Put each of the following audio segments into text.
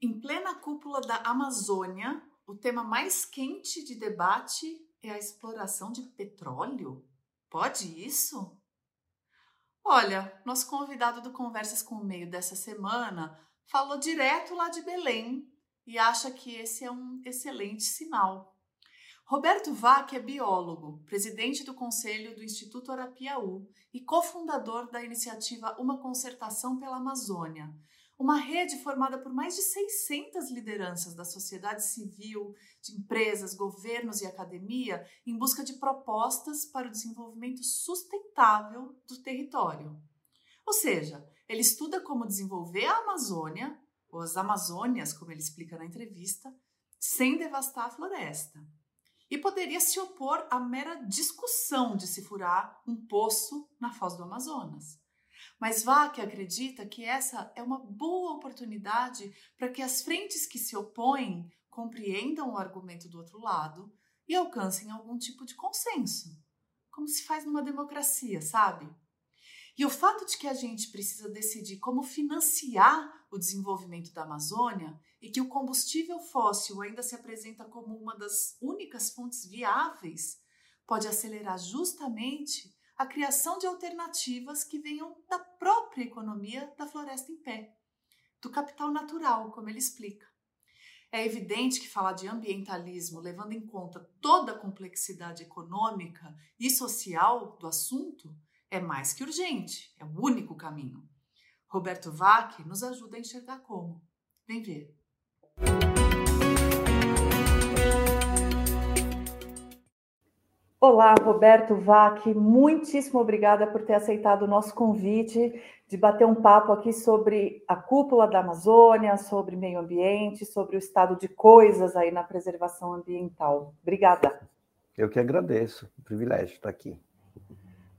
Em plena cúpula da Amazônia, o tema mais quente de debate é a exploração de petróleo? Pode isso? Olha, nosso convidado do Conversas com o Meio dessa semana falou direto lá de Belém e acha que esse é um excelente sinal. Roberto Vac é biólogo, presidente do Conselho do Instituto Arapiaú e cofundador da iniciativa Uma Concertação pela Amazônia, uma rede formada por mais de 600 lideranças da sociedade civil, de empresas, governos e academia em busca de propostas para o desenvolvimento sustentável do território. Ou seja, ele estuda como desenvolver a Amazônia, ou as Amazônias, como ele explica na entrevista, sem devastar a floresta. E poderia se opor à mera discussão de se furar um poço na foz do Amazonas. Mas Vaque acredita que essa é uma boa oportunidade para que as frentes que se opõem compreendam o argumento do outro lado e alcancem algum tipo de consenso, como se faz numa democracia, sabe? E o fato de que a gente precisa decidir como financiar o desenvolvimento da Amazônia e que o combustível fóssil ainda se apresenta como uma das únicas fontes viáveis pode acelerar justamente a criação de alternativas que venham da própria economia da floresta em pé, do capital natural, como ele explica. É evidente que falar de ambientalismo, levando em conta toda a complexidade econômica e social do assunto, é mais que urgente, é o único caminho. Roberto Vac nos ajuda a enxergar como. Vem ver. Olá, Roberto Vac, muitíssimo obrigada por ter aceitado o nosso convite de bater um papo aqui sobre a cúpula da Amazônia, sobre meio ambiente, sobre o estado de coisas aí na preservação ambiental. Obrigada. Eu que agradeço, o privilégio estar aqui.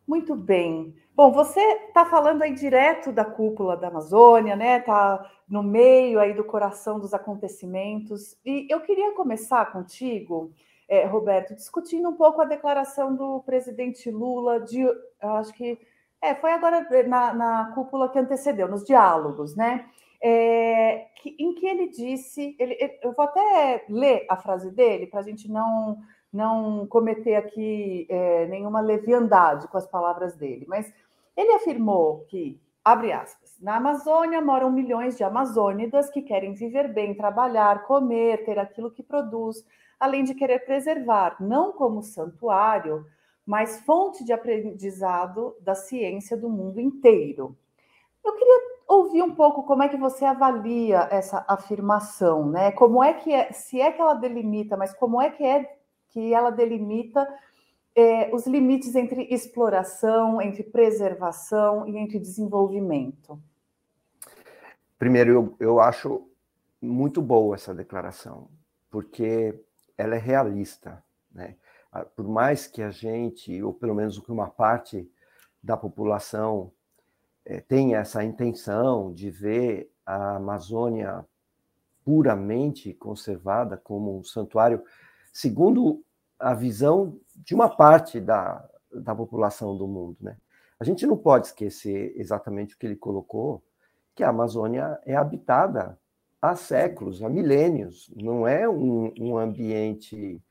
Muito bem. Bom, você está falando aí direto da cúpula da Amazônia, né? Está no meio aí do coração dos acontecimentos. E eu queria começar contigo é, Roberto, discutindo um pouco a declaração do presidente Lula de, acho que é, foi agora na, na, cúpula que antecedeu, nos diálogos, né? É, que, em que ele disse, ele, eu vou até ler a frase dele para a gente não não cometer aqui é, nenhuma leviandade com as palavras dele, mas ele afirmou que, abre aspas, na Amazônia moram milhões de amazônidas que querem viver bem, trabalhar, comer, ter aquilo que produz, além de querer preservar, não como santuário, mas fonte de aprendizado da ciência do mundo inteiro. Eu queria ouvir um pouco como é que você avalia essa afirmação, né? Como é que é, se é que ela delimita, mas como é que é que ela delimita é, os limites entre exploração, entre preservação e entre desenvolvimento? Primeiro, eu, eu acho muito boa essa declaração, porque ela é realista, né? Por mais que a gente, ou pelo menos que uma parte da população é, tenha essa intenção de ver a Amazônia puramente conservada como um santuário, segundo a visão de uma parte da, da população do mundo, né? A gente não pode esquecer exatamente o que ele colocou, que a Amazônia é habitada há séculos, há milênios. Não é um, um ambiente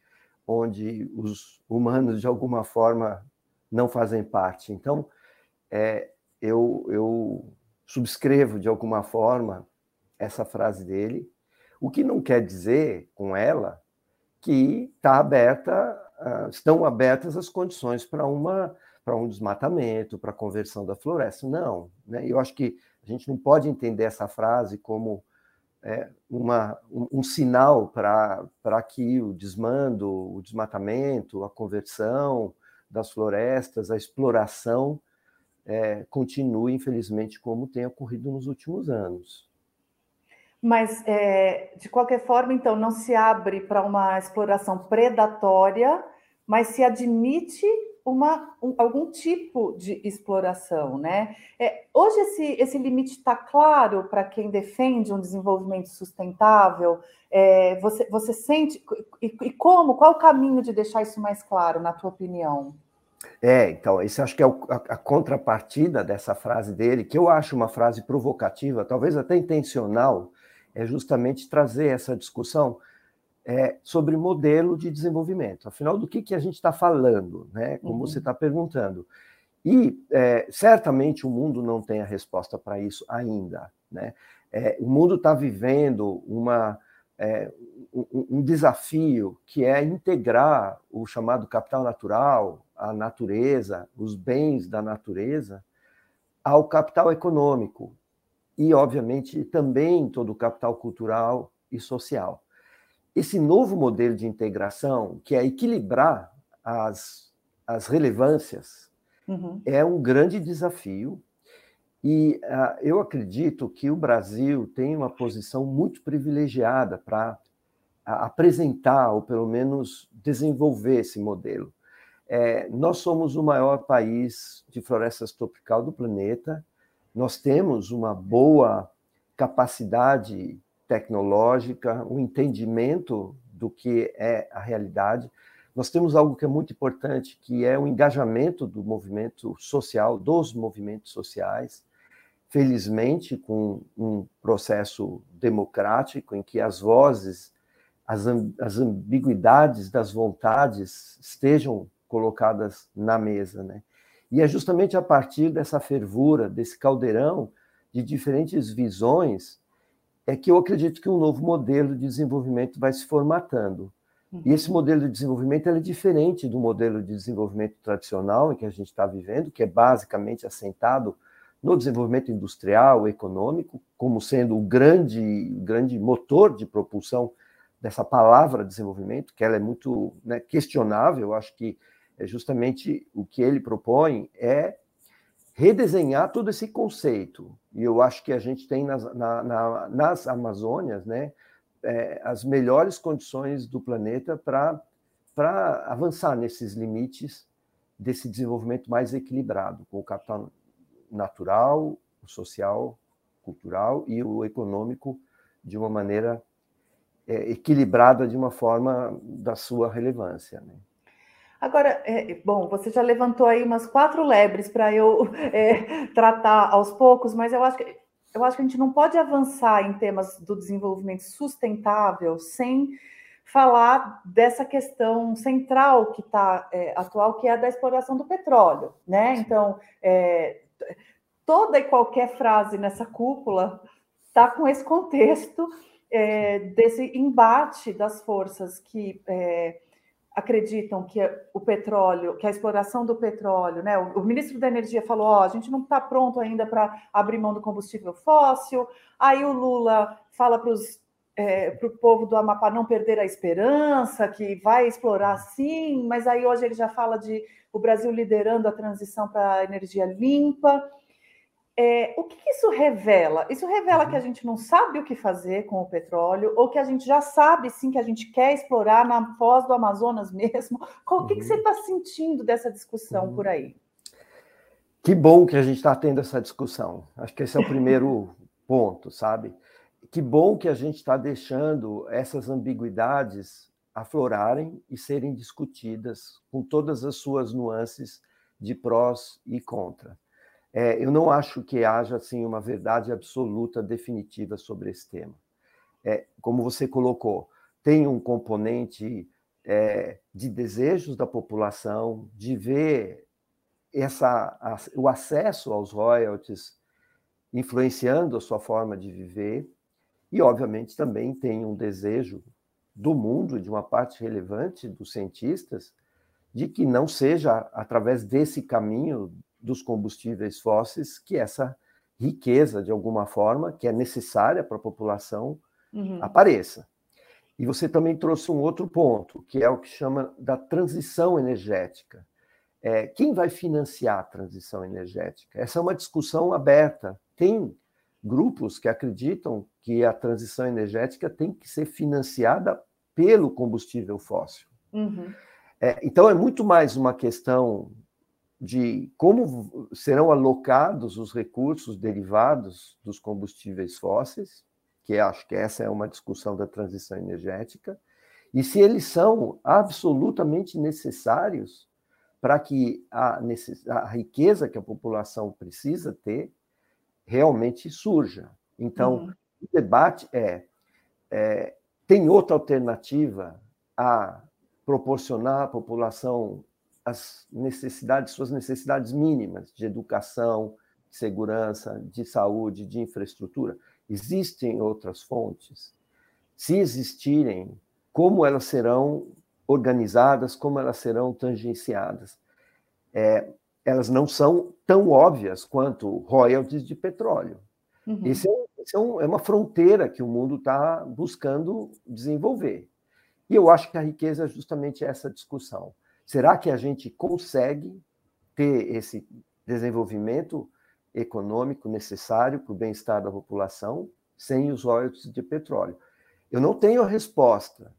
onde os humanos, de alguma forma, não fazem parte. Então, é, eu, eu subscrevo, de alguma forma, essa frase dele, o que não quer dizer com ela que está aberta, estão abertas as condições para uma para um desmatamento, para a conversão da floresta. Não, né? Eu acho que a gente não pode entender essa frase como é, uma, um, um sinal para que o desmando, o desmatamento, a conversão das florestas, a exploração é, continue, infelizmente, como tem ocorrido nos últimos anos. Mas, é, de qualquer forma, então, não se abre para uma exploração predatória, mas se admite uma, um, algum tipo de exploração, né? É, hoje esse, esse limite está claro para quem defende um desenvolvimento sustentável. É, você, você sente e, e, como? Qual o caminho de deixar isso mais claro, na tua opinião? É, então, isso acho que é o, a, a contrapartida dessa frase dele, que eu acho uma frase provocativa, talvez até intencional, é justamente trazer essa discussão é, sobre modelo de desenvolvimento. Afinal, do que, que a gente está falando, né? Como uhum. você está perguntando. E é, certamente o mundo não tem a resposta para isso ainda. Né? É, o mundo está vivendo uma, é, um, um, desafio que é integrar o chamado capital natural, a natureza, os bens da natureza, ao capital econômico e, obviamente, também todo o capital cultural e social. Esse novo modelo de integração, que é equilibrar as, as relevâncias, uhum. é um grande desafio. E uh, eu acredito que o Brasil tem uma posição muito privilegiada para apresentar, ou pelo menos desenvolver esse modelo. É, nós somos o maior país de florestas tropical do planeta, nós temos uma boa capacidade tecnológica, um entendimento do que é a realidade. Nós temos algo que é muito importante, que é o engajamento do movimento social, dos movimentos sociais, felizmente com um processo democrático em que as vozes, as, as ambiguidades das vontades estejam colocadas na mesa, né? E é justamente a partir dessa fervura, desse caldeirão de diferentes visões, é que eu acredito que um novo modelo de desenvolvimento vai se formatando. E esse modelo de desenvolvimento é diferente do modelo de desenvolvimento tradicional em que a gente está vivendo, que é basicamente assentado no desenvolvimento industrial, econômico, como sendo o grande, grande motor de propulsão dessa palavra desenvolvimento, que ela é muito né, questionável. Eu acho que é justamente o que ele propõe é redesenhar todo esse conceito. E eu acho que a gente tem nas, na, na, nas Amazônias né, é, as melhores condições do planeta para avançar nesses limites desse desenvolvimento mais equilibrado, com o capital natural, o social, cultural e o econômico de uma maneira é, equilibrada de uma forma da sua relevância. Né? Agora, é, bom, você já levantou aí umas quatro lebres para eu é, tratar aos poucos, mas eu acho, que, eu acho que a gente não pode avançar em temas do desenvolvimento sustentável sem falar dessa questão central que está é, atual, que é a da exploração do petróleo, né? Então, é, toda e qualquer frase nessa cúpula está com esse contexto é, desse embate das forças que é, acreditam que o petróleo, que a exploração do petróleo, né? O, ministro da Energia falou: ó, a gente não está pronto ainda para abrir mão do combustível fóssil. Aí o Lula fala para é, o povo do Amapá não perder a esperança, que vai explorar sim, mas aí hoje ele já fala de o Brasil liderando a transição para energia limpa. É, o que, isso revela? Isso revela que a uhum. gente não sabe o que fazer com o petróleo, ou que a gente já sabe sim que a gente quer explorar na foz do Amazonas mesmo. O que, que você está uhum. sentindo dessa discussão uhum. por aí? Que bom que a gente está tendo essa discussão. Acho que esse é o primeiro ponto, sabe? Que bom que a gente está deixando essas ambiguidades aflorarem e serem discutidas com todas as suas nuances de prós e contra. É, eu não acho que haja assim uma verdade absoluta definitiva sobre esse tema. É, como você colocou, tem um componente é, de desejos da população de ver essa, a, o acesso aos royalties influenciando a sua forma de viver, e, obviamente, também tem um desejo do mundo, de uma parte relevante dos cientistas, de que não seja através desse caminho dos combustíveis fósseis que essa riqueza, de alguma forma, que é necessária para a população, uhum. apareça. E você também trouxe um outro ponto, que é o que chama da transição energética. É, quem vai financiar a transição energética? Essa é uma discussão aberta. Tem grupos que acreditam que a transição energética tem que ser financiada pelo combustível fóssil. Uhum. É, então, é muito mais uma questão de como serão alocados os recursos derivados dos combustíveis fósseis, que acho que essa é uma discussão da transição energética, e se eles são absolutamente necessários para que a, a riqueza que a população precisa ter realmente surja. Então, uhum. O debate é, é, tem outra alternativa a proporcionar à população as necessidades, suas necessidades mínimas de educação, de segurança, de saúde, de infraestrutura. Existem outras fontes? Se existirem, como elas serão organizadas, como elas serão tangenciadas? É, elas não são tão óbvias quanto royalties de petróleo. Uhum. Esse, é, esse é, um, é, uma fronteira que o mundo está buscando desenvolver. E eu acho que a riqueza é justamente essa discussão. Será que a gente consegue ter esse desenvolvimento econômico necessário para o bem-estar da população sem os royalties de petróleo? Eu não tenho a resposta.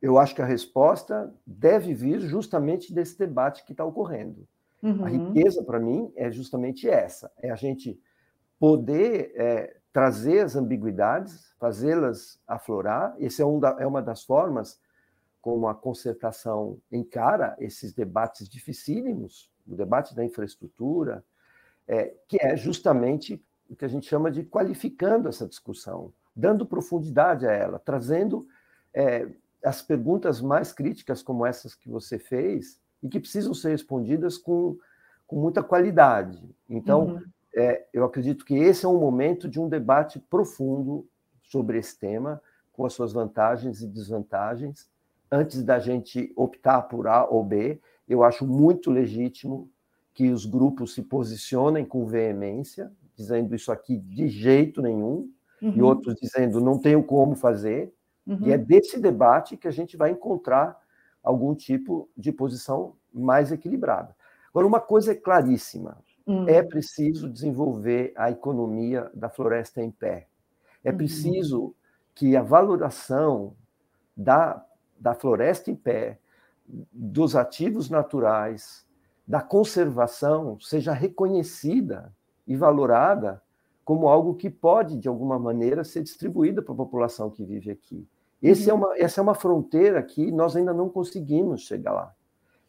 Eu acho que a resposta deve vir justamente desse debate que está ocorrendo. Uhum. A riqueza, para mim, é justamente essa: é a gente poder é, trazer as ambiguidades, fazê-las aflorar. Essa é, um da, é uma das formas como a concertação encara esses debates dificílimos, o debate da infraestrutura, é, que é justamente o que a gente chama de qualificando essa discussão, dando profundidade a ela, trazendo é, as perguntas mais críticas, como essas que você fez, e que precisam ser respondidas com, com muita qualidade. Então, uhum. é, eu acredito que esse é um momento de um debate profundo sobre esse tema, com as suas vantagens e desvantagens, antes da gente optar por A ou B, eu acho muito legítimo que os grupos se posicionem com veemência, dizendo isso aqui de jeito nenhum, uhum. e outros dizendo não tenho como fazer. Uhum. E é desse debate que a gente vai encontrar algum tipo de posição mais equilibrada. Agora, uma coisa é claríssima: uhum. é preciso desenvolver a economia da floresta em pé. É uhum. preciso que a valoração da da floresta em pé, dos ativos naturais, da conservação, seja reconhecida e valorada como algo que pode, de alguma maneira, ser distribuída para a população que vive aqui. Esse é uhum. é uma, essa é uma fronteira que nós ainda não conseguimos chegar lá.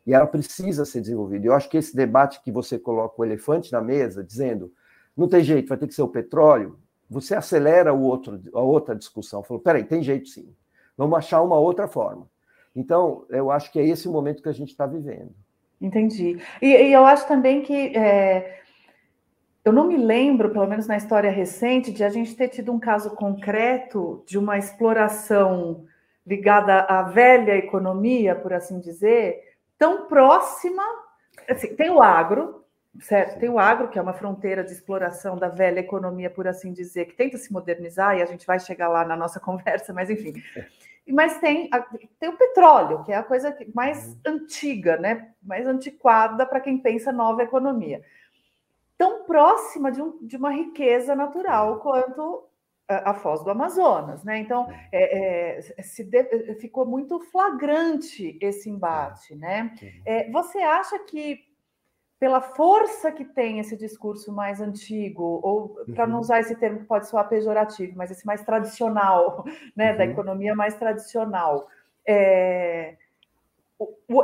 E ela precisa ser desenvolvida. Eu acho que esse debate que você coloca o elefante na mesa, dizendo não tem jeito, vai ter que ser o petróleo, você acelera o outro, a outra discussão. Falou, peraí, tem jeito sim. Vamos achar uma outra forma. Então, eu acho que é esse momento que a gente está vivendo. Entendi. E, e, eu acho também que é, eu não me lembro, pelo menos na história recente, de a gente ter tido um caso concreto de uma exploração ligada à velha economia, por assim dizer, tão próxima. Assim, tem o agro, certo? Tem o agro, que é uma fronteira de exploração da velha economia, por assim dizer, que tenta se modernizar, e a gente vai chegar lá na nossa conversa, mas enfim. Mas tem, tem o petróleo, que é a coisa mais uhum. antiga, né? mais antiquada para quem pensa nova economia. Tão próxima de, um, de uma riqueza natural quanto a, a Foz do Amazonas. Né? Então, é, é, se de, ficou muito flagrante esse embate. Né? É, você acha que pela força que tem esse discurso mais antigo, ou para não uhum. usar esse termo que pode soar pejorativo, mas esse mais tradicional, né, uhum. da economia mais tradicional. É,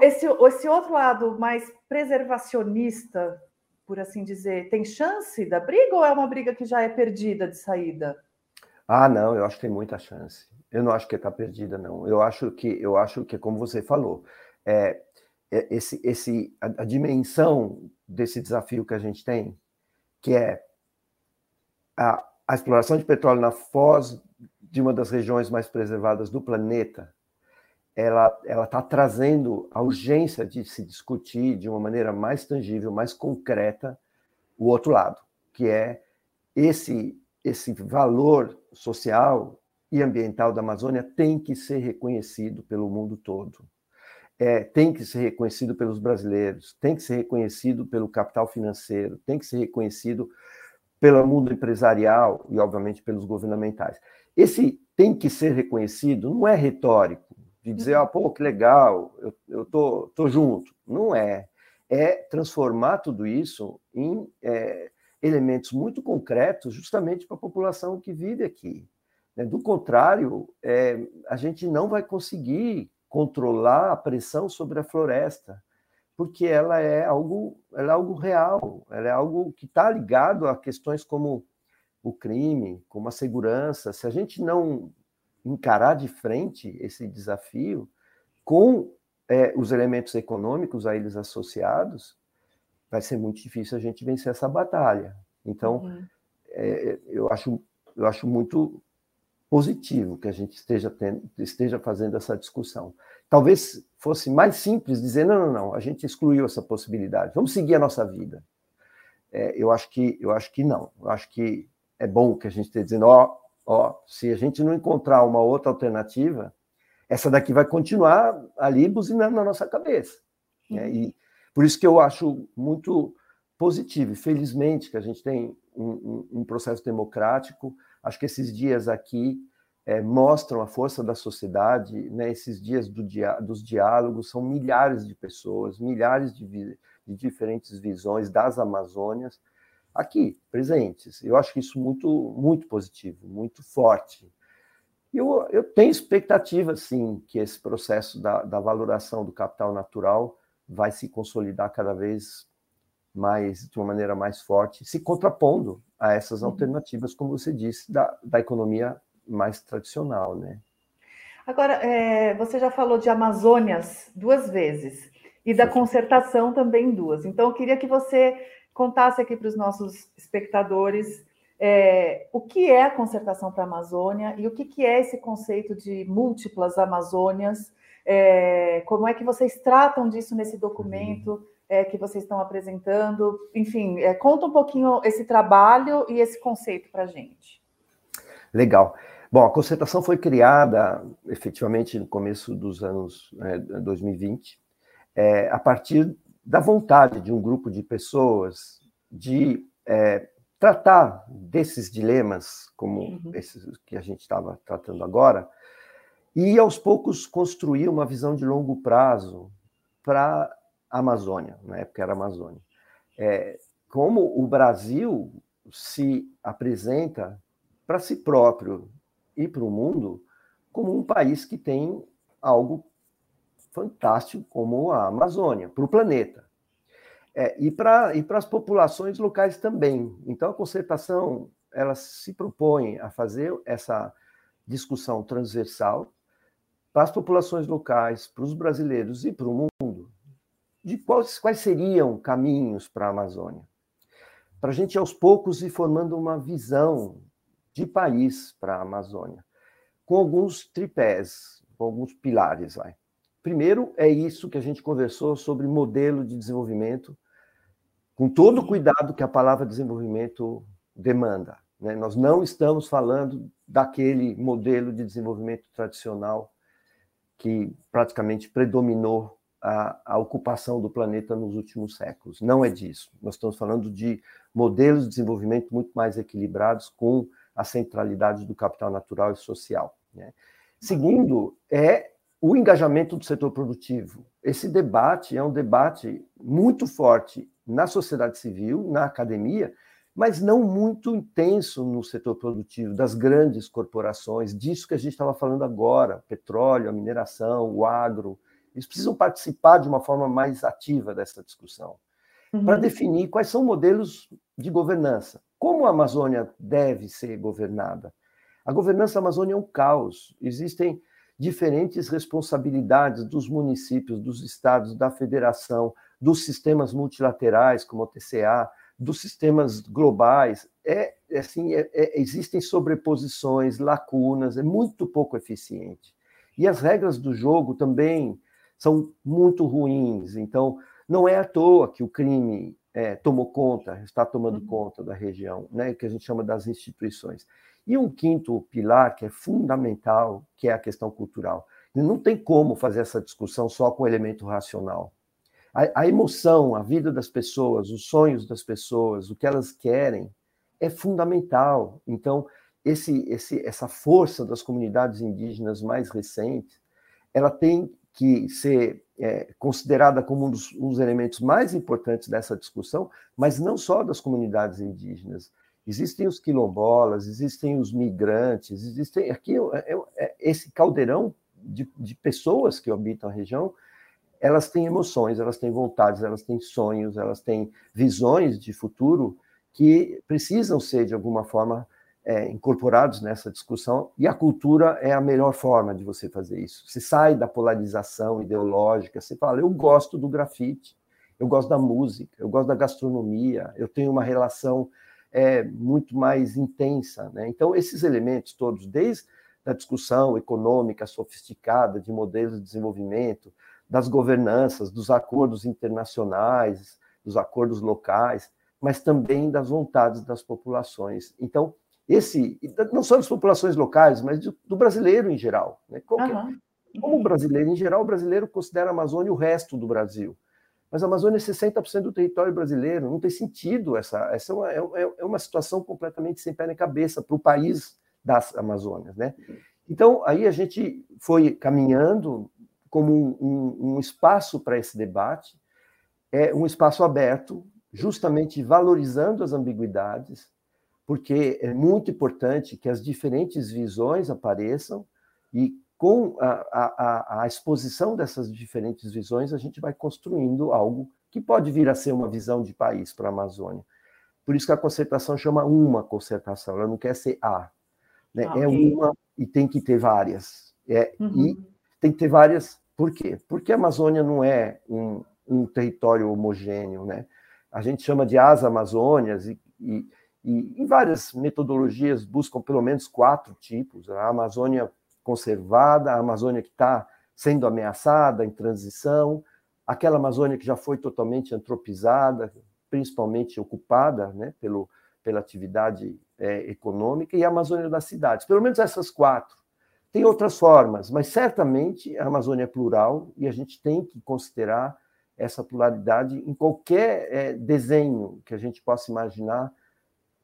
esse, esse outro lado mais preservacionista, por assim dizer, tem chance da briga ou é uma briga que já é perdida de saída? Ah, não, eu acho que tem muita chance. Eu não acho que está perdida, não. Eu acho que, eu acho que, como você falou, é, é, esse, esse, a, a, dimensão desse desafio que a gente tem, que é a, a exploração de petróleo na foz de uma das regiões mais preservadas do planeta, ela ela está trazendo a urgência de se discutir de uma maneira mais tangível, mais concreta, o outro lado, que é esse esse valor social e ambiental da Amazônia tem que ser reconhecido pelo mundo todo é, tem que ser reconhecido pelos brasileiros, tem que ser reconhecido pelo capital financeiro, tem que ser reconhecido pelo mundo empresarial e, obviamente, pelos governamentais. Esse tem que ser reconhecido não é retórico, de dizer, ah, pô, que legal, eu, eu tô, tô junto. Não é. É transformar tudo isso em é, elementos muito concretos, justamente para a população que vive aqui. Né? Do contrário, é, a gente não vai conseguir controlar a pressão sobre a floresta, porque ela é algo, ela é algo real, ela é algo que está ligado a questões como o crime, como a segurança, se a gente não encarar de frente esse desafio com é, os elementos econômicos a eles associados, vai ser muito difícil a gente vencer essa batalha. Então, uhum. é, eu, acho, eu acho muito positivo que a gente esteja, tendo, esteja fazendo essa discussão. Talvez fosse mais simples dizer, não, não, não, a gente excluiu essa possibilidade, vamos seguir a nossa vida. É, eu, acho que, eu acho que não, eu acho que é bom que a gente esteja dizendo, ó, ó, se a gente não encontrar uma outra alternativa, essa daqui vai continuar ali buzinando na nossa cabeça. Né? E por isso que eu acho muito positivo, felizmente, que a gente tem um, um, um processo democrático. Acho que esses dias aqui é, mostram a força da sociedade, né? esses dias do dia, dos diálogos, são milhares de pessoas, milhares de, de diferentes visões das Amazônias aqui, presentes. Eu acho que isso muito, muito positivo, muito forte. Eu, eu tenho expectativa, sim, que esse processo da, da valoração do capital natural vai se consolidar cada vez mais, de uma maneira mais forte, se contrapondo a essas uhum. alternativas, como você disse, da, da economia mais tradicional, né? Agora, é, você já falou de Amazônias duas vezes e da concertação também duas. Então, eu queria que você contasse aqui para os nossos espectadores é, o que é a concertação para a Amazônia e o que, que é esse conceito de múltiplas Amazônias, é, como é que vocês tratam disso nesse documento é, que vocês estão apresentando, enfim, é, conta um pouquinho esse trabalho e esse conceito para a gente. Legal. Bom, a concertação foi criada efetivamente no começo dos anos 2020, é, a partir da vontade de um grupo de pessoas de é, tratar desses dilemas, como uhum. esses que a gente estava tratando agora, e aos poucos construir uma visão de longo prazo para Amazônia, na época era Amazônia. É, como o Brasil se apresenta para si próprio e para o mundo como um país que tem algo fantástico como a Amazônia, para o planeta. É, e para e as populações locais também. Então, a concertação ela se propõe a fazer essa discussão transversal para as populações locais, para os brasileiros e para o mundo, de quais, quais seriam caminhos para a Amazônia. Para a gente, aos poucos, ir formando uma visão de país para a Amazônia, com alguns tripés, com alguns pilares. Vai. Primeiro, é isso que a gente conversou sobre modelo de desenvolvimento, com todo o cuidado que a palavra desenvolvimento demanda. Né? Nós não estamos falando daquele modelo de desenvolvimento tradicional que praticamente predominou a, a, ocupação do planeta nos últimos séculos. Não é disso. Nós estamos falando de modelos de desenvolvimento muito mais equilibrados com a centralidade do capital natural e social. Né? Segundo, é o engajamento do setor produtivo. Esse debate é um debate muito forte na sociedade civil, na academia, mas não muito intenso no setor produtivo, das grandes corporações, disso que a gente estava falando agora, petróleo, a mineração, o agro. Eles precisam participar de uma forma mais ativa dessa discussão, uhum. para definir quais são modelos de governança. Como a Amazônia deve ser governada? A governança da Amazônia é um caos. Existem diferentes responsabilidades dos municípios, dos estados, da federação, dos sistemas multilaterais, como o TCA, dos sistemas globais, é, é assim, é, é, existem sobreposições, lacunas, é muito pouco eficiente. E as regras do jogo também são muito ruins. Então, não é à toa que o crime é, tomou conta, está tomando uhum. conta da região, né, que a gente chama das instituições. E um quinto pilar que é fundamental, que é a questão cultural. Não tem como fazer essa discussão só com elemento racional. A, a, emoção, a vida das pessoas, os sonhos das pessoas, o que elas querem, é fundamental. Então, esse, esse, essa força das comunidades indígenas mais recentes, ela tem que ser é, considerada como um dos, um dos, elementos mais importantes dessa discussão, mas não só das comunidades indígenas. Existem os quilombolas, existem os migrantes, existem aqui é, é, é esse caldeirão de, de pessoas que habitam a região elas têm emoções, elas têm vontades, elas têm sonhos, elas têm visões de futuro que precisam ser, de alguma forma, é, incorporados nessa discussão, e a cultura é a melhor forma de você fazer isso. Você sai da polarização ideológica, você fala, eu gosto do grafite, eu gosto da música, eu gosto da gastronomia, eu tenho uma relação é, muito mais intensa. Né? Então, esses elementos todos, desde a discussão econômica sofisticada de modelos de desenvolvimento, das governanças, dos acordos internacionais, dos acordos locais, mas também das vontades das populações. Então, esse não só das populações locais, mas do, do brasileiro em geral. Né? Uhum. Como brasileiro em geral, o brasileiro considera a Amazônia o resto do Brasil. Mas a Amazônia é 60% do território brasileiro, não tem sentido essa. Essa é uma, é, é uma situação completamente sem pé nem cabeça para o país das Amazônias. Né? Então, aí a gente foi caminhando como um, um, um espaço para esse debate, é um espaço aberto, justamente valorizando as ambiguidades, porque é muito importante que as diferentes visões apareçam e com a, a, a, exposição dessas diferentes visões, a gente vai construindo algo que pode vir a ser uma visão de país para a Amazônia. Por isso que a concertação chama uma concertação, ela não quer ser a. Né? Ah, é uma e tem que ter várias. É, uhum. E tem que ter várias, por quê? Porque a Amazônia não é um, um território homogêneo. Né? A gente chama de as Amazônias e, e e várias metodologias buscam pelo menos quatro tipos: a Amazônia conservada, a Amazônia que está sendo ameaçada, em transição, aquela Amazônia que já foi totalmente antropizada, principalmente ocupada né, pelo, pela atividade é, econômica, e a Amazônia das cidades. Pelo menos essas quatro. Tem outras formas, mas certamente a Amazônia é plural e a gente tem que considerar essa pluralidade em qualquer é, desenho que a gente possa imaginar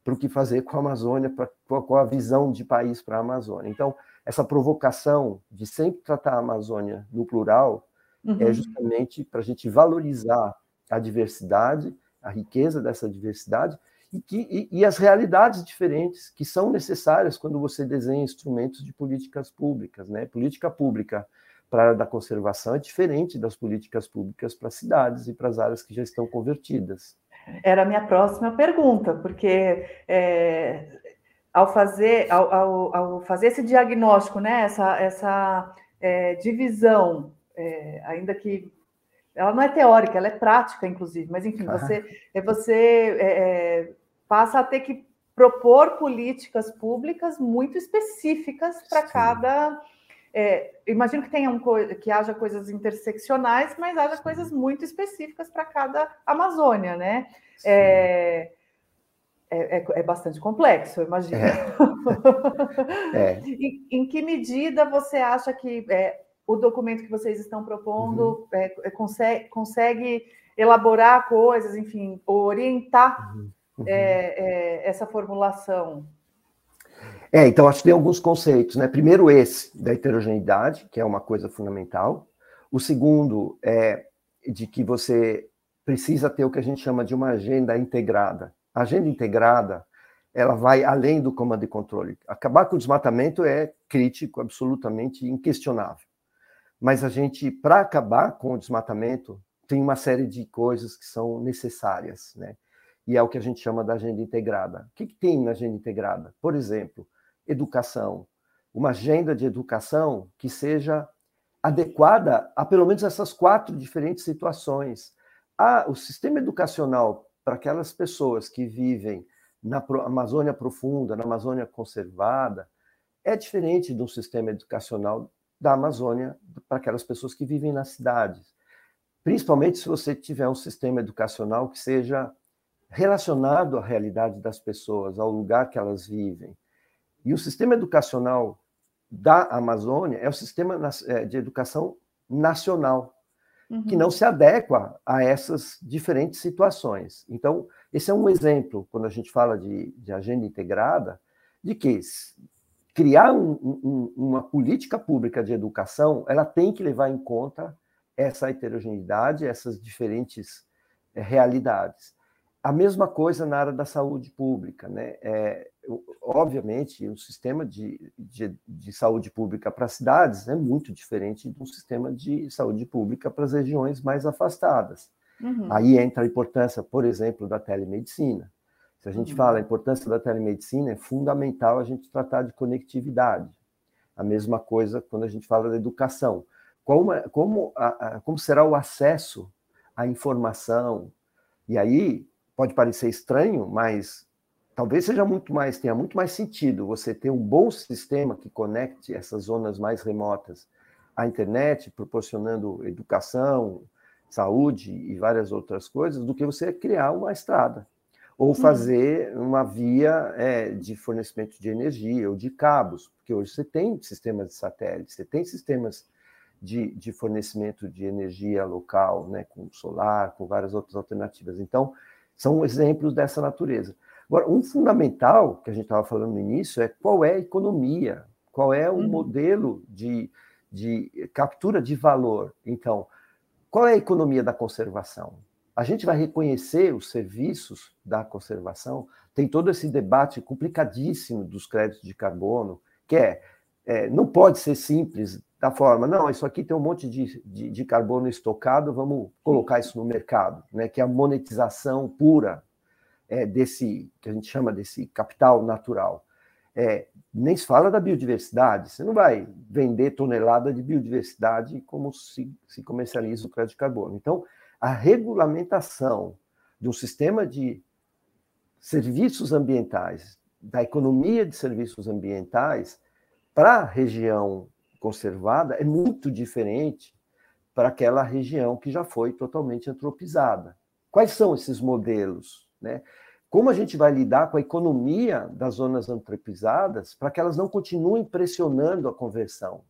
para o que fazer com a Amazônia, pra, com a visão de país para a Amazônia. Então, essa provocação de sempre tratar a Amazônia no plural é uhum. é justamente para a gente valorizar a diversidade, a riqueza dessa diversidade e, que, e, e, as realidades diferentes que são necessárias quando você desenha instrumentos de políticas públicas. Né? Política pública para a área da conservação é diferente das políticas públicas para cidades e para as áreas que já estão convertidas era a minha próxima pergunta, porque é, ao, fazer, ao, ao, ao, fazer esse diagnóstico, né, essa, essa é, divisão, é, ainda que ela não é teórica, ela é prática, inclusive, mas enfim, você, é, você é, é, passa a ter que propor políticas públicas muito específicas para cada é, imagino que tenha um, que haja coisas interseccionais, mas haja coisas muito específicas para cada Amazônia, né? É, é, é, é, bastante complexo, eu imagino. É. é. em, em, que medida você acha que o documento que vocês estão propondo uhum. consegue, consegue, elaborar coisas, enfim, orientar uhum. Uhum. essa formulação? É, então acho que tem alguns conceitos, né? Primeiro esse da heterogeneidade, que é uma coisa fundamental. O segundo é de que você precisa ter o que a gente chama de uma agenda integrada. A agenda integrada, ela vai além do comando e controle. Acabar com o desmatamento é crítico, absolutamente inquestionável. Mas a gente, para acabar com o desmatamento, tem uma série de coisas que são necessárias, né? E é o que a gente chama da agenda integrada. O que, que tem na agenda integrada? Por exemplo, educação, uma agenda de educação que seja adequada a pelo menos essas quatro diferentes situações. Ah, o sistema educacional para aquelas pessoas que vivem na Amazônia profunda, na Amazônia conservada, é diferente do sistema educacional da Amazônia para aquelas pessoas que vivem nas cidades. Principalmente se você tiver um sistema educacional que seja relacionado à realidade das pessoas, ao lugar que elas vivem. E o sistema educacional da Amazônia é o sistema é, de educação nacional, uhum. que não se adequa a essas diferentes situações. Então, esse é um exemplo, quando a gente fala de, de agenda integrada, de que criar um, um, uma política pública de educação, ela tem que levar em conta essa heterogeneidade, essas diferentes é, realidades. A mesma coisa na área da saúde pública, né? É, obviamente, o sistema de, de, de saúde pública para cidades é muito diferente do sistema de saúde pública para as regiões mais afastadas. Uhum. Aí entra a importância, por exemplo, da telemedicina. Se a gente uhum. fala a importância da telemedicina, é fundamental a gente tratar de conectividade. A mesma coisa quando a gente fala da educação. Como, como, a, como será o acesso à informação? E aí pode parecer estranho, mas talvez seja muito mais, tenha muito mais sentido você ter um bom sistema que conecte essas zonas mais remotas à internet, proporcionando educação, saúde e várias outras coisas, do que você criar uma estrada ou uhum. fazer uma via é, de fornecimento de energia ou de cabos, porque hoje você tem sistemas de satélite, você tem sistemas de, de fornecimento de energia local, né, com solar, com várias outras alternativas. Então, são exemplos dessa natureza. Agora, um fundamental que a gente estava falando no início é qual é a economia, qual é o uhum. modelo de, de captura de valor. Então, qual é a economia da conservação? A gente vai reconhecer os serviços da conservação. Tem todo esse debate complicadíssimo dos créditos de carbono, que é, é não pode ser simples da forma, não, isso aqui tem um monte de, de, de, carbono estocado, vamos colocar isso no mercado, né? que é a monetização pura é, desse, que a gente chama desse capital natural. É, nem se fala da biodiversidade, você não vai vender tonelada de biodiversidade como se, se comercializa o crédito de carbono. Então, a regulamentação de um sistema de serviços ambientais, da economia de serviços ambientais, para a região conservada é muito diferente para aquela região que já foi totalmente antropizada. Quais são esses modelos? Né? Como a gente vai lidar com a economia das zonas antropizadas para que elas não continuem pressionando a conversão,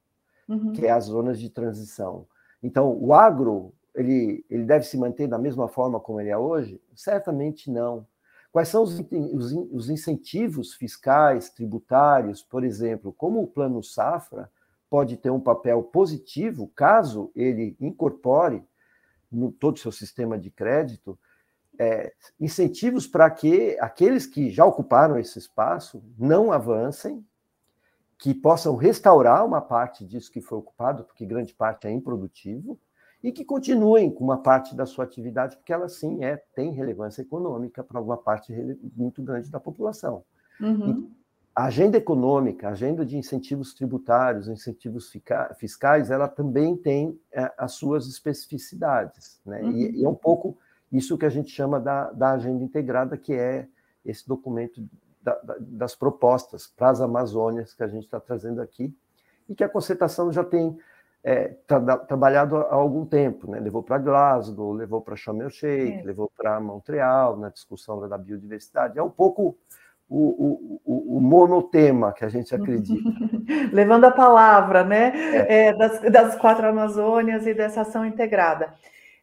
uhum. que é as zonas de transição? Então, o agro ele, ele deve se manter da mesma forma como ele é hoje? Certamente não. Quais são os, os, os incentivos fiscais, tributários, por exemplo, como o Plano Safra pode ter um papel positivo caso ele incorpore no todo o seu sistema de crédito é, incentivos para que aqueles que já ocuparam esse espaço não avancem, que possam restaurar uma parte disso que foi ocupado, porque grande parte é improdutivo, e que continuem com uma parte da sua atividade, porque ela sim é, tem relevância econômica para uma parte muito grande da população. Uhum. A agenda econômica, a agenda de incentivos tributários, incentivos fiscais, ela também tem é, as suas especificidades. Né? Uhum. E, e, é um pouco isso que a gente chama da, da agenda integrada, que é esse documento da, da, das propostas para as Amazônias que a gente está trazendo aqui, e que a concertação já tem é, tra trabalhado há algum tempo, né? levou para Glasgow, levou para Sharm el Sheikh, é. levou para Montreal na discussão da biodiversidade. É um pouco o, o, o, monotema que a gente acredita. Levando a palavra, né, é. É, das, das, quatro Amazônias e dessa ação integrada.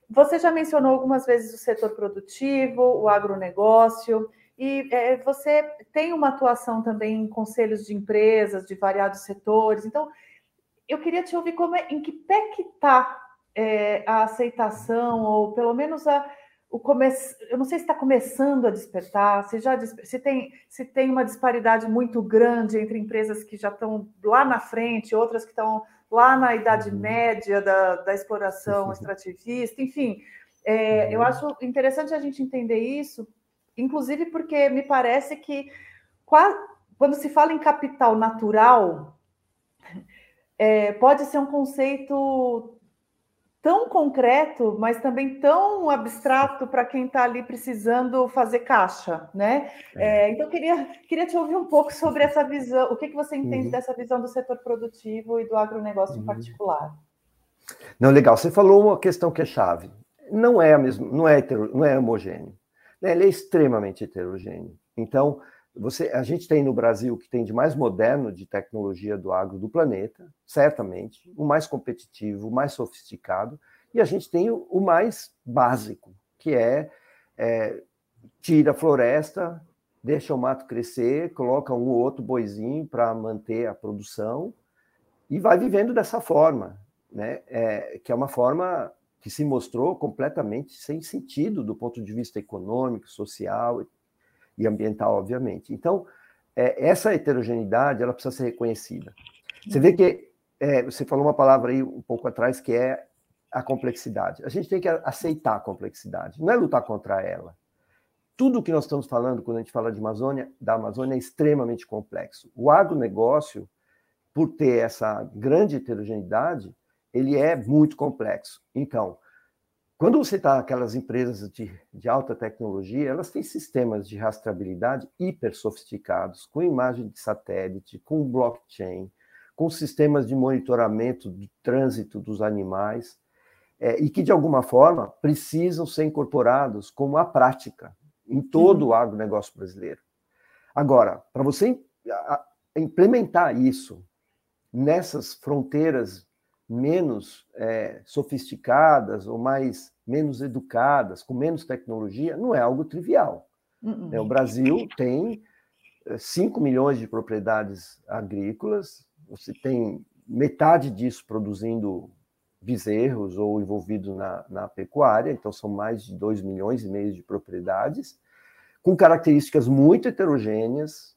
Você já mencionou algumas vezes o setor produtivo, o agronegócio, e é, você tem uma atuação também em conselhos de empresas de variados setores. Então, eu queria te ouvir como é, em que pé que está é, a aceitação, ou pelo menos a, o começo. Eu não sei se está começando a despertar, se já se tem, se tem uma disparidade muito grande entre empresas que já estão lá na frente, outras que estão lá na idade uhum. média da, da exploração extrativista, enfim. É, eu uhum. acho interessante a gente entender isso, inclusive porque me parece que quando se fala em capital natural, é, pode ser um conceito tão concreto, mas também tão abstrato para quem está ali precisando fazer caixa, né? É. É, então queria queria te ouvir um pouco sobre essa visão, o que, que você entende uhum. dessa visão do setor produtivo e do agronegócio uhum. em particular? Não, legal. Você falou uma questão que é chave. Não é a mesma, não é hetero, não é homogêneo. Ele é extremamente heterogêneo. Então, você, a gente tem no Brasil o que tem de mais moderno de tecnologia do agro do planeta, certamente, o mais competitivo, o mais sofisticado, e a gente tem o, o mais básico, que é, é tira a floresta, deixa o mato crescer, coloca um ou outro boizinho para manter a produção e vai vivendo dessa forma, né? É, que é uma forma que se mostrou completamente sem sentido do ponto de vista econômico, social e ambiental, obviamente. Então, é, essa heterogeneidade ela precisa ser reconhecida. Você vê que é, você falou uma palavra aí um pouco atrás que é a complexidade. A gente tem que aceitar a complexidade, não é lutar contra ela. tudo que nós estamos falando quando a gente fala de Amazônia, da Amazônia é extremamente complexo. O agronegócio, por ter essa grande heterogeneidade, ele é muito complexo. Então, quando você está aquelas empresas de, de, alta tecnologia, elas têm sistemas de rastreabilidade hiper sofisticados, com imagem de satélite, com blockchain, com sistemas de monitoramento do trânsito dos animais, é, e que, de alguma forma, precisam ser incorporados como a prática em todo uhum. o agronegócio brasileiro. Agora, para você implementar isso nessas fronteiras menos é, sofisticadas ou mais menos educadas, com menos tecnologia, não é algo trivial. Uhum. O Brasil tem 5 é, milhões de propriedades agrícolas, você tem metade disso produzindo bezerros ou envolvidos na, na pecuária, então são mais de 2 milhões e meio de propriedades, com características muito heterogêneas,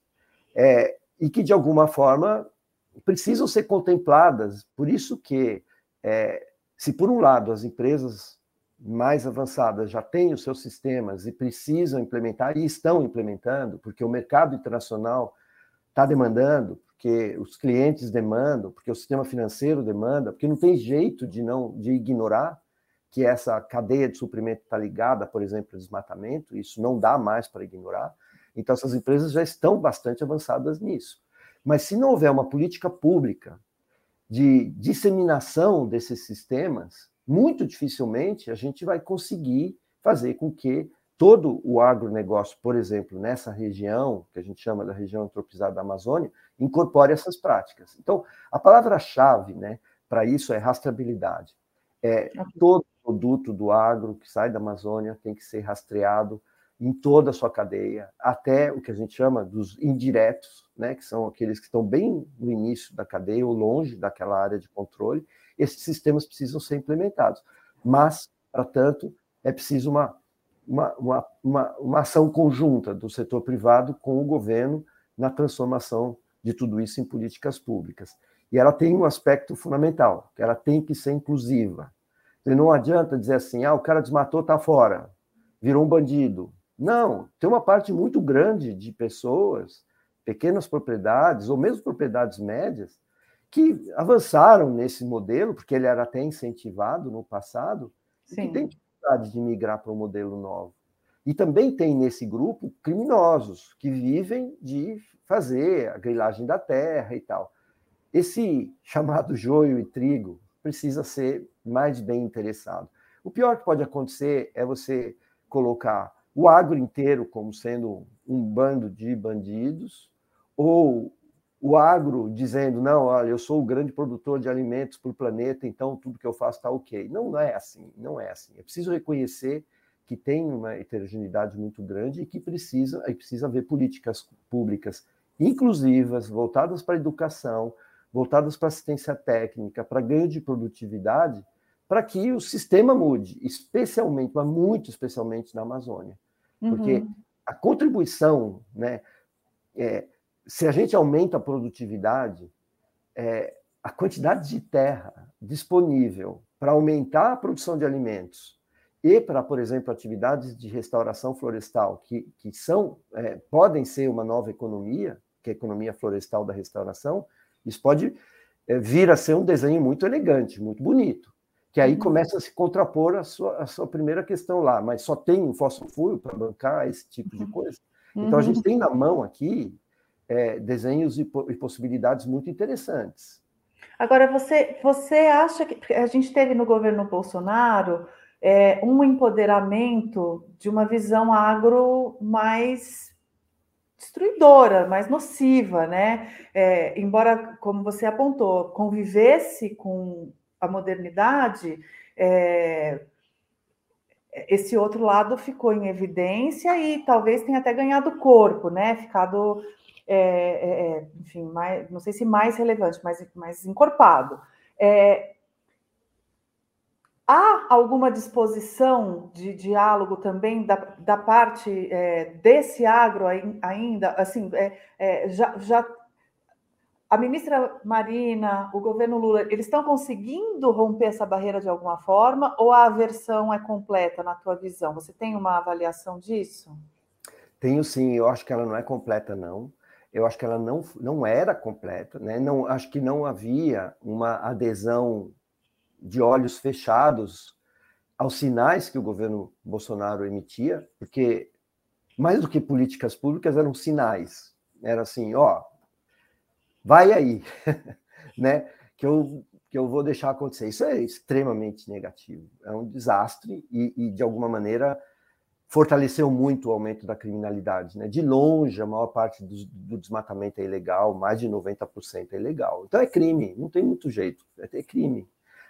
é, e que, de alguma forma, precisam ser contempladas. Por isso que, é, se por um lado as empresas mais avançadas já têm os seus sistemas e precisam implementar, e estão implementando, porque o mercado internacional está demandando, porque os clientes demandam, porque o sistema financeiro demanda, porque não tem jeito de não de ignorar que essa cadeia de suprimento está ligada, por exemplo, ao desmatamento, isso não dá mais para ignorar. Então, essas empresas já estão bastante avançadas nisso. Mas se não houver uma política pública de disseminação desses sistemas, muito dificilmente a gente vai conseguir fazer com que todo o agronegócio, por exemplo, nessa região, que a gente chama da região antropizada da Amazônia, incorpore essas práticas. Então, a palavra-chave né, para isso é rastreabilidade. É, todo produto do agro que sai da Amazônia tem que ser rastreado em toda a sua cadeia, até o que a gente chama dos indiretos, né, que são aqueles que estão bem no início da cadeia ou longe daquela área de controle. Esses sistemas precisam ser implementados. Mas, para tanto, é preciso uma, uma, uma, uma, uma ação conjunta do setor privado com o governo na transformação de tudo isso em políticas públicas. E ela tem um aspecto fundamental, que ela tem que ser inclusiva. Não adianta dizer assim, ah, o cara desmatou, está fora, virou um bandido, não, tem uma parte muito grande de pessoas, pequenas propriedades, ou mesmo propriedades médias, que avançaram nesse modelo, porque ele era até incentivado no passado, Sim. e que tem dificuldade de migrar para um modelo novo. E também tem nesse grupo criminosos que vivem de fazer a grilagem da terra e tal. Esse chamado joio e trigo precisa ser mais bem interessado. O pior que pode acontecer é você colocar o agro inteiro como sendo um bando de bandidos, ou o agro dizendo, não, olha, eu sou o grande produtor de alimentos para o planeta, então tudo que eu faço está ok. Não, não é assim, não é assim. É preciso reconhecer que tem uma heterogeneidade muito grande e que precisa, e precisa haver políticas públicas inclusivas, voltadas para a educação, voltadas para assistência técnica, para ganho de produtividade, para que o sistema mude, especialmente, mas muito especialmente na Amazônia. Porque uhum. a contribuição, né, é, se a gente aumenta a produtividade, é, a quantidade de terra disponível para aumentar a produção de alimentos e para, por exemplo, atividades de restauração florestal, que, que são, é, podem ser uma nova economia, que é a economia florestal da restauração, isso pode é, vir a ser um desenho muito elegante, muito bonito que aí uhum. começa a se contrapor a sua, sua primeira questão lá, mas só tem um fósforo para bancar esse tipo de uhum. coisa. Então, a gente uhum. tem na mão aqui é, desenhos e, e, possibilidades muito interessantes. Agora, você, você acha que a gente teve no governo Bolsonaro é, um empoderamento de uma visão agro mais destruidora, mais nociva, né? É, embora, como você apontou, convivesse com a modernidade, é, esse outro lado ficou em evidência e talvez tenha até ganhado corpo, né? Ficado, é, é, é enfim, mais, não sei se mais relevante, mas mais encorpado. É, há alguma disposição de diálogo também da, da parte é, desse agro ainda? Assim, já, já a ministra Marina, o governo Lula, eles estão conseguindo romper essa barreira de alguma forma ou a aversão é completa na tua visão? Você tem uma avaliação disso? Tenho sim, eu acho que ela não é completa, não. Eu acho que ela não, não era completa, né? Não, acho que não havia uma adesão de olhos fechados aos sinais que o governo Bolsonaro emitia, porque mais do que políticas públicas eram sinais. Era assim, ó, vai aí, né? Que eu que eu vou deixar acontecer. Isso é extremamente negativo. É um desastre e, e de alguma maneira fortaleceu muito o aumento da criminalidade. Né? De longe, a maior parte do, do desmatamento é ilegal, mais de 90% é ilegal. Então é crime, não tem muito jeito, é crime.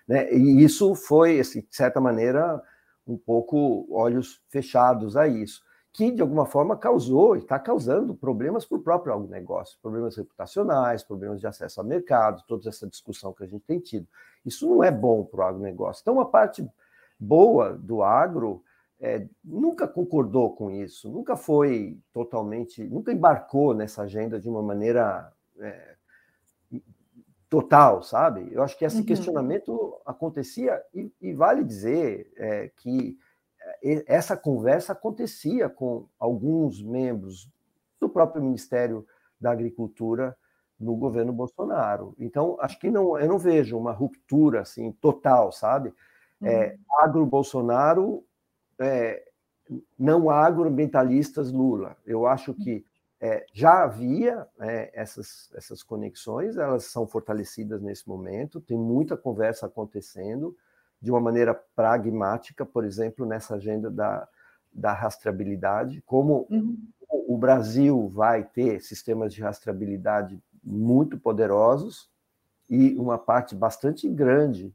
Né? E isso foi, assim, de certa maneira, um pouco olhos fechados a isso, que de alguma forma causou e está causando problemas para o próprio agronegócio, problemas reputacionais, problemas de acesso ao mercado, toda essa discussão que a gente tem tido. Isso não é bom para o agronegócio. Então, uma parte boa do agro é, nunca concordou com isso, nunca foi totalmente, nunca embarcou nessa agenda de uma maneira é, total, sabe? Eu acho que esse uhum. questionamento acontecia, e, e vale dizer é, que essa conversa acontecia com alguns membros do próprio Ministério da Agricultura no governo Bolsonaro. Então, acho que não, eu não vejo uma ruptura assim total, sabe? É, uhum. agro-Bolsonaro é, não agroambientalistas Lula. Eu acho que é, já havia é, essas, essas conexões, elas são fortalecidas nesse momento, tem muita conversa acontecendo de uma maneira pragmática, por exemplo, nessa agenda da, da rastreabilidade, como uhum. o Brasil vai ter sistemas de rastreabilidade muito poderosos e uma parte bastante grande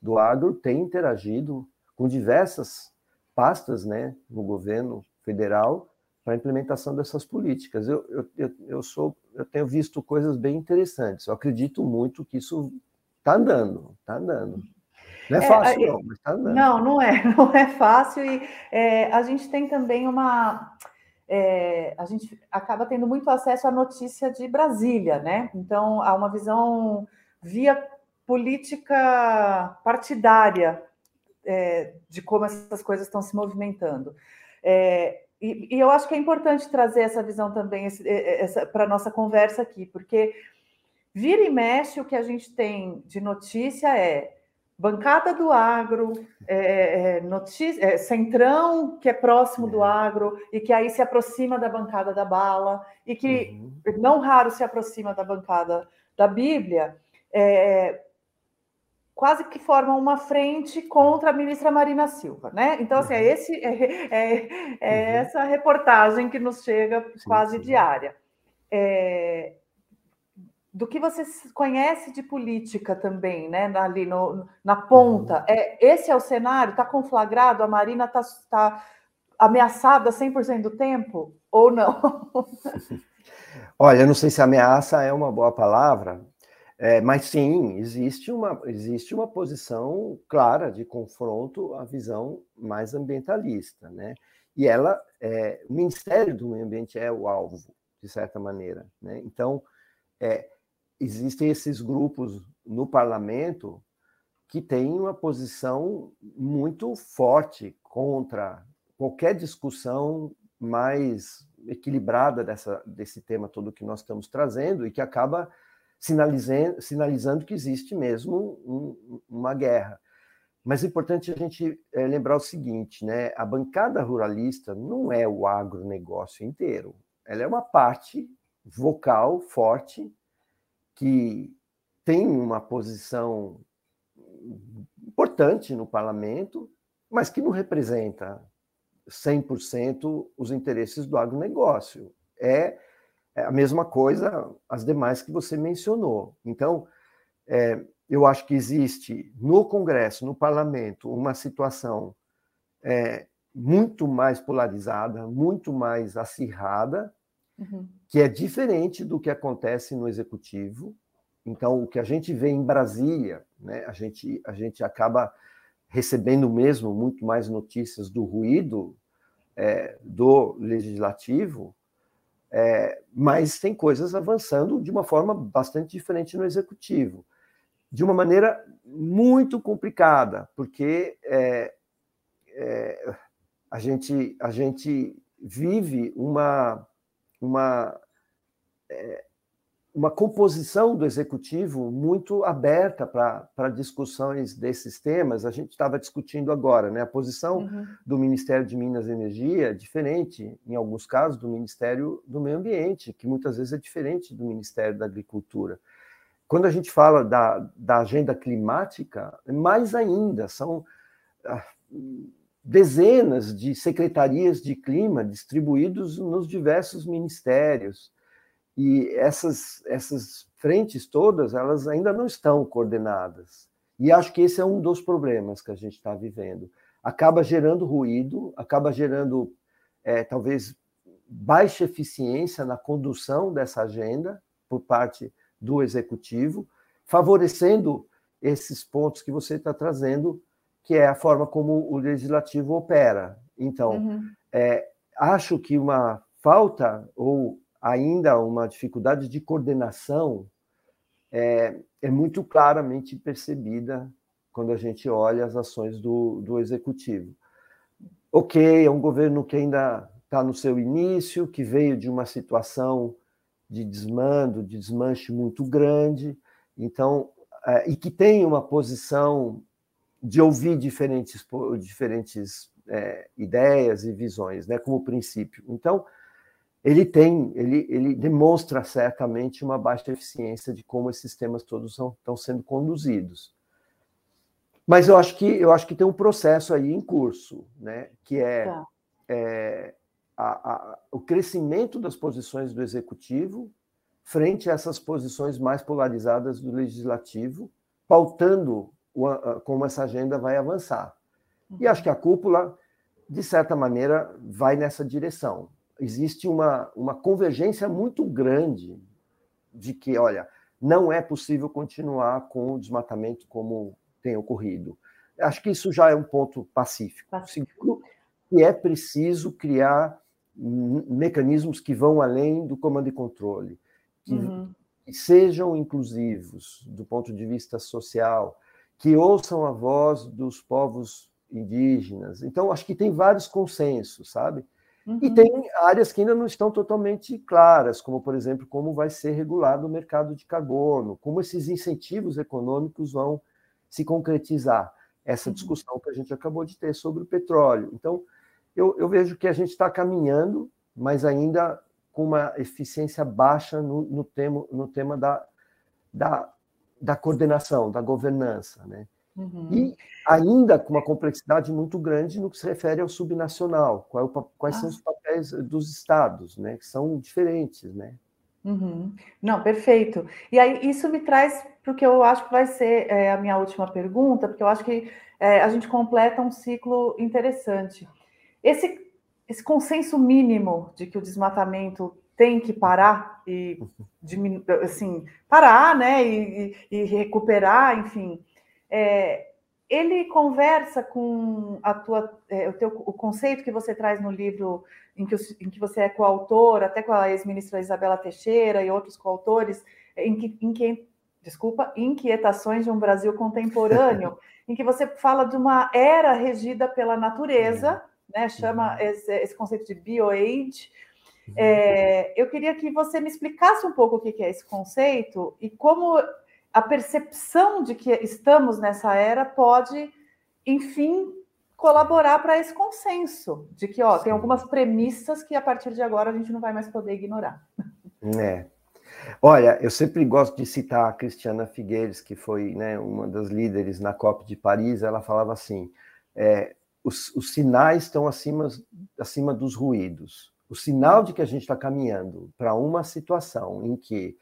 do agro tem interagido com diversas pastas né, no governo federal para a implementação dessas políticas. Eu, eu, eu, sou, eu tenho visto coisas bem interessantes. Eu acredito muito que isso está andando, está andando. Não é, é fácil, não, mas andando. Não, não é, não é fácil. E é, a gente tem também uma. É, a gente acaba tendo muito acesso à notícia de Brasília, né? Então, há uma visão via política partidária é, de como essas coisas estão se movimentando. É, e, e, eu acho que é importante trazer essa visão também para a nossa conversa aqui, porque vira e mexe o que a gente tem de notícia é bancada do agro, é, é notícia, é, centrão que é próximo do é. agro e que aí se aproxima da bancada da bala e que uhum. não raro se aproxima da bancada da Bíblia. É, quase que formam uma frente contra a ministra Marina Silva, né? Então, assim, é, uhum. esse, é, é, é uhum. essa reportagem que nos chega sim, quase sim. diária. É, do que você conhece de política também, né? Ali no, na ponta. Uhum. É, esse é o cenário? Está conflagrado? A Marina está tá ameaçada 100% do tempo? Ou não? Olha, não sei se ameaça é uma boa palavra, é, mas sim, existe uma, existe uma posição clara de confronto à visão mais ambientalista, né? E ela, é, o Ministério do Meio Ambiente é o alvo, de certa maneira, né? Então, é, existem esses grupos no parlamento que têm uma posição muito forte contra qualquer discussão mais equilibrada dessa, desse tema todo que nós estamos trazendo e que acaba sinalizando, sinalizando que existe mesmo um, uma guerra. Mas é importante a gente é, lembrar o seguinte, né? A bancada ruralista não é o agronegócio inteiro. Ela é uma parte vocal forte que tem uma posição importante no parlamento, mas que não representa 100% os interesses do agronegócio. É é a mesma coisa as demais que você mencionou. Então, é, eu acho que existe no Congresso, no Parlamento, uma situação é, muito mais polarizada, muito mais acirrada, uhum. Que é diferente do que acontece no Executivo. Então, o que a gente vê em Brasília, né, a, gente, a gente acaba recebendo mesmo muito mais notícias do ruído é, do Legislativo, é, mas tem coisas avançando de uma forma bastante diferente no executivo, de uma maneira muito complicada, porque é, é, a gente, a gente vive uma, uma, é, uma composição do executivo muito aberta para discussões desses temas. A gente estava discutindo agora, né? A posição uhum. do Ministério de Minas e Energia é diferente, em alguns casos, do Ministério do Meio Ambiente, que muitas vezes é diferente do Ministério da Agricultura. Quando a gente fala da, da agenda climática, mais ainda, são ah, dezenas de secretarias de clima distribuídos nos diversos ministérios e essas, essas frentes todas, elas ainda não estão coordenadas. E acho que esse é um dos problemas que a gente está vivendo. Acaba gerando ruído, acaba gerando, é, talvez, baixa eficiência na condução dessa agenda por parte do executivo, favorecendo esses pontos que você está trazendo, que é a forma como o legislativo opera. Então, uhum. é, acho que uma falta ou ainda uma dificuldade de coordenação é, é muito claramente percebida quando a gente olha as ações do, do executivo. Ok, é um governo que ainda está no seu início, que veio de uma situação de desmando, de desmanche muito grande, então é, e que tem uma posição de ouvir diferentes diferentes é, ideias e visões, né, como princípio. Então ele tem, ele, ele demonstra certamente uma baixa eficiência de como esses temas todos são, estão sendo conduzidos. Mas eu acho que eu acho que tem um processo aí em curso, né? Que é, tá. é a, a, o crescimento das posições do executivo frente a essas posições mais polarizadas do legislativo, pautando como essa agenda vai avançar. E acho que a cúpula, de certa maneira, vai nessa direção existe uma, uma convergência muito grande de que, olha, não é possível continuar com o desmatamento como tem ocorrido. Acho que isso já é um ponto pacífico. Segundo, que é preciso criar mecanismos que vão além do comando e controle, que, uhum. que sejam inclusivos do ponto de vista social, que ouçam a voz dos povos indígenas. Então, acho que tem vários consensos, sabe? Uhum. E tem áreas que ainda não estão totalmente claras, como, por exemplo, como vai ser regulado o mercado de carbono, como esses incentivos econômicos vão se concretizar. Essa uhum. discussão que a gente acabou de ter sobre o petróleo. Então, eu, eu vejo que a gente está caminhando, mas ainda com uma eficiência baixa no, no, tema, no tema da, da, da coordenação, da governança. Né? Uhum. E ainda com uma complexidade muito grande no que se refere ao subnacional, qual, é quais ah. são os papéis dos estados, né, que são diferentes, né? Uhum. Não, perfeito. E aí isso me traz para o que eu acho que vai ser é, a minha última pergunta, porque eu acho que é, a gente completa um ciclo interessante. Esse, esse consenso mínimo de que o desmatamento tem que parar e diminuir, assim, parar, né, e, e recuperar, enfim, é, ele conversa com a tua, é, o, teu, o conceito que você traz no livro em que, em que você é coautor, até com a ex-ministra Isabela Teixeira e outros coautores, em que, em que, desculpa, Inquietações de um Brasil Contemporâneo, em que você fala de uma era regida pela natureza, né, chama uhum. esse, esse conceito de bioage. É, eu queria que você me explicasse um pouco o que é esse conceito e como a percepção de que estamos nessa era pode, enfim, colaborar para esse consenso de que ó, tem algumas premissas que a partir de agora a gente não vai mais poder ignorar. É. Olha, eu sempre gosto de citar a Cristiana Figueiredo, que foi né, uma das líderes na COP de Paris. Ela falava assim: é, os, os, sinais estão acima, acima dos ruídos. O sinal de que a gente está caminhando para uma situação em que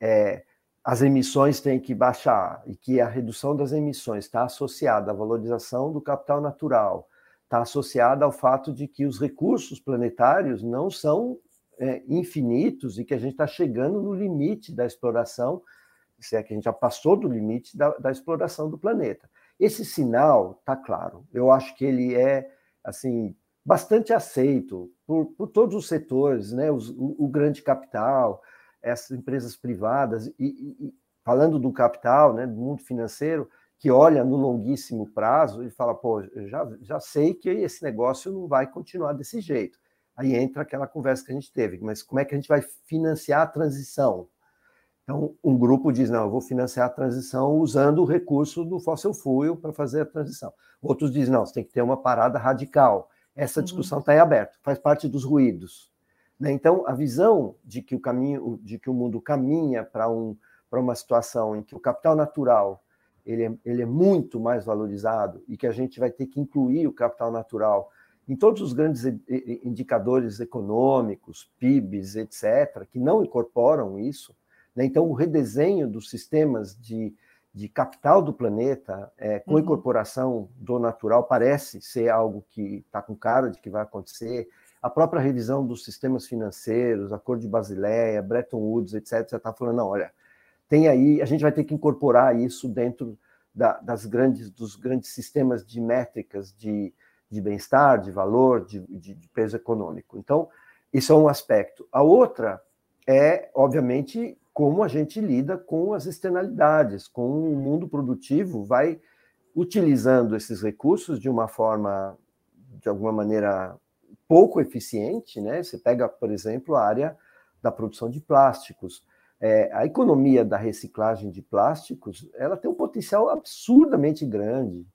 é, as emissões têm que baixar e que a redução das emissões está associada à valorização do capital natural, está associada ao fato de que os recursos planetários não são é, infinitos e que a gente está chegando no limite da exploração, se é que a gente já passou do limite da, da exploração do planeta. Esse sinal está claro. Eu acho que ele é assim bastante aceito por, por todos os setores, né? Os, o, o grande capital, essas empresas privadas, e, e, falando do capital, né, do mundo financeiro, que olha no longuíssimo prazo e fala, pô, já, já sei que esse negócio não vai continuar desse jeito. Aí entra aquela conversa que a gente teve, mas como é que a gente vai financiar a transição? Então, um grupo diz, não, eu vou financiar a transição usando o recurso do fossil fuel para fazer a transição. Outros dizem, não, você tem que ter uma parada radical. Essa uhum. discussão está uhum. em aberto, faz parte dos ruídos. Né? Então, a visão de que o caminho, de que o mundo caminha para um, uma situação em que o capital natural ele é, ele é muito mais valorizado e que a gente vai ter que incluir o capital natural em todos os grandes indicadores econômicos, PIBs, etc., que não incorporam isso. Né? Então, o redesenho dos sistemas de, de capital do planeta, é, com uhum. incorporação do natural, parece ser algo que está com cara de que vai acontecer a própria revisão dos sistemas financeiros, Acordo de Basileia, Bretton Woods, etc., já está falando, não, olha, tem aí, a gente vai ter que incorporar isso dentro da, das grandes, dos grandes sistemas de métricas de, de bem-estar, de valor, de, de, de peso econômico. Então, isso é um aspecto. A outra é, obviamente, como a gente lida com as externalidades, com o mundo produtivo, vai utilizando esses recursos de uma forma, de alguma maneira, pouco eficiente, né? Você pega, por exemplo, a área da produção de plásticos. É, a economia da reciclagem de plásticos, ela tem um potencial absurdamente grande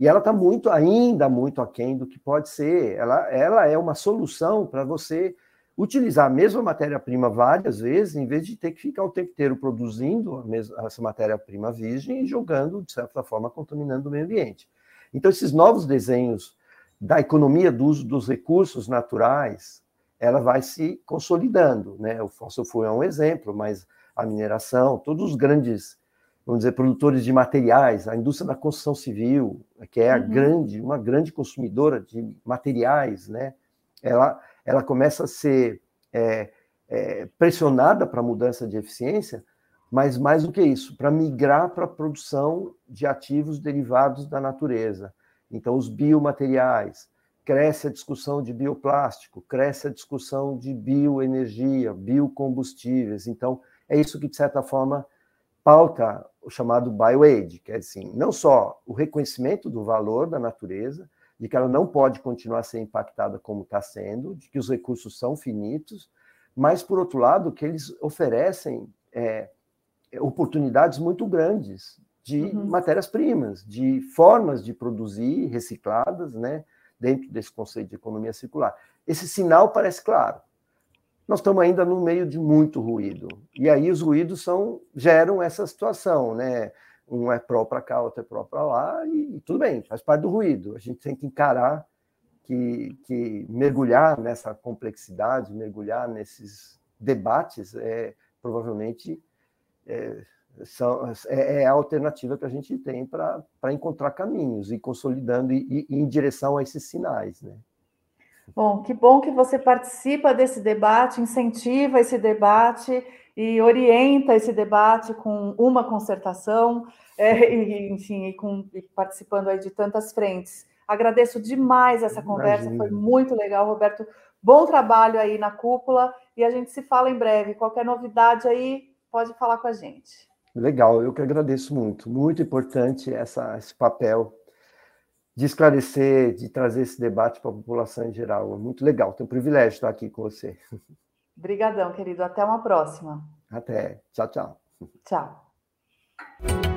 e ela está muito, ainda muito aquém do que pode ser. Ela, ela é uma solução para você utilizar a mesma matéria-prima várias vezes, em vez de ter que ficar o tempo inteiro produzindo mesma, essa matéria-prima virgem e jogando, de certa forma, contaminando o meio ambiente. Então, esses novos desenhos da economia do uso dos recursos naturais, ela vai se consolidando, né? O fóssil fuel é um exemplo, mas a mineração, todos os grandes, vamos dizer, produtores de materiais, a indústria da construção civil, que é a uhum. grande, uma grande consumidora de materiais, né? Ela, ela começa a ser é, é, pressionada para a mudança de eficiência, mas mais do que isso, para migrar para a produção de ativos derivados da natureza. Então, os biomateriais, cresce a discussão de bioplástico, cresce a discussão de bioenergia, biocombustíveis. Então, é isso que, de certa forma, pauta o chamado bioaid, que é assim, não só o reconhecimento do valor da natureza, de que ela não pode continuar a ser impactada como está sendo, de que os recursos são finitos, mas, por outro lado, que eles oferecem é, oportunidades muito grandes de uhum. matérias-primas, de formas de produzir recicladas, né, dentro desse conceito de economia circular. Esse sinal parece claro. Nós estamos ainda no meio de muito ruído. E aí os ruídos são geram essa situação, né? Um é pró para cá, outro é pró para lá, e, tudo bem, faz parte do ruído. A gente tem que encarar que, que mergulhar nessa complexidade, mergulhar nesses debates, é provavelmente é, são, é, é, a alternativa que a gente tem para encontrar caminhos e consolidando e, e, em direção a esses sinais. Né? Bom, que bom que você participa desse debate, incentiva esse debate e orienta esse debate com uma concertação, é, e, enfim, e, com, e participando aí de tantas frentes. Agradeço demais essa conversa, Imagina. foi muito legal, Roberto. Bom trabalho aí na cúpula e a gente se fala em breve. Qualquer novidade aí, pode falar com a gente. Legal, eu que agradeço muito. Muito importante essa, esse papel de esclarecer, de trazer esse debate para a população em geral. É muito legal, tenho o privilégio de estar aqui com você. Obrigadão, querido. Até uma próxima. Até. Tchau, tchau. Tchau.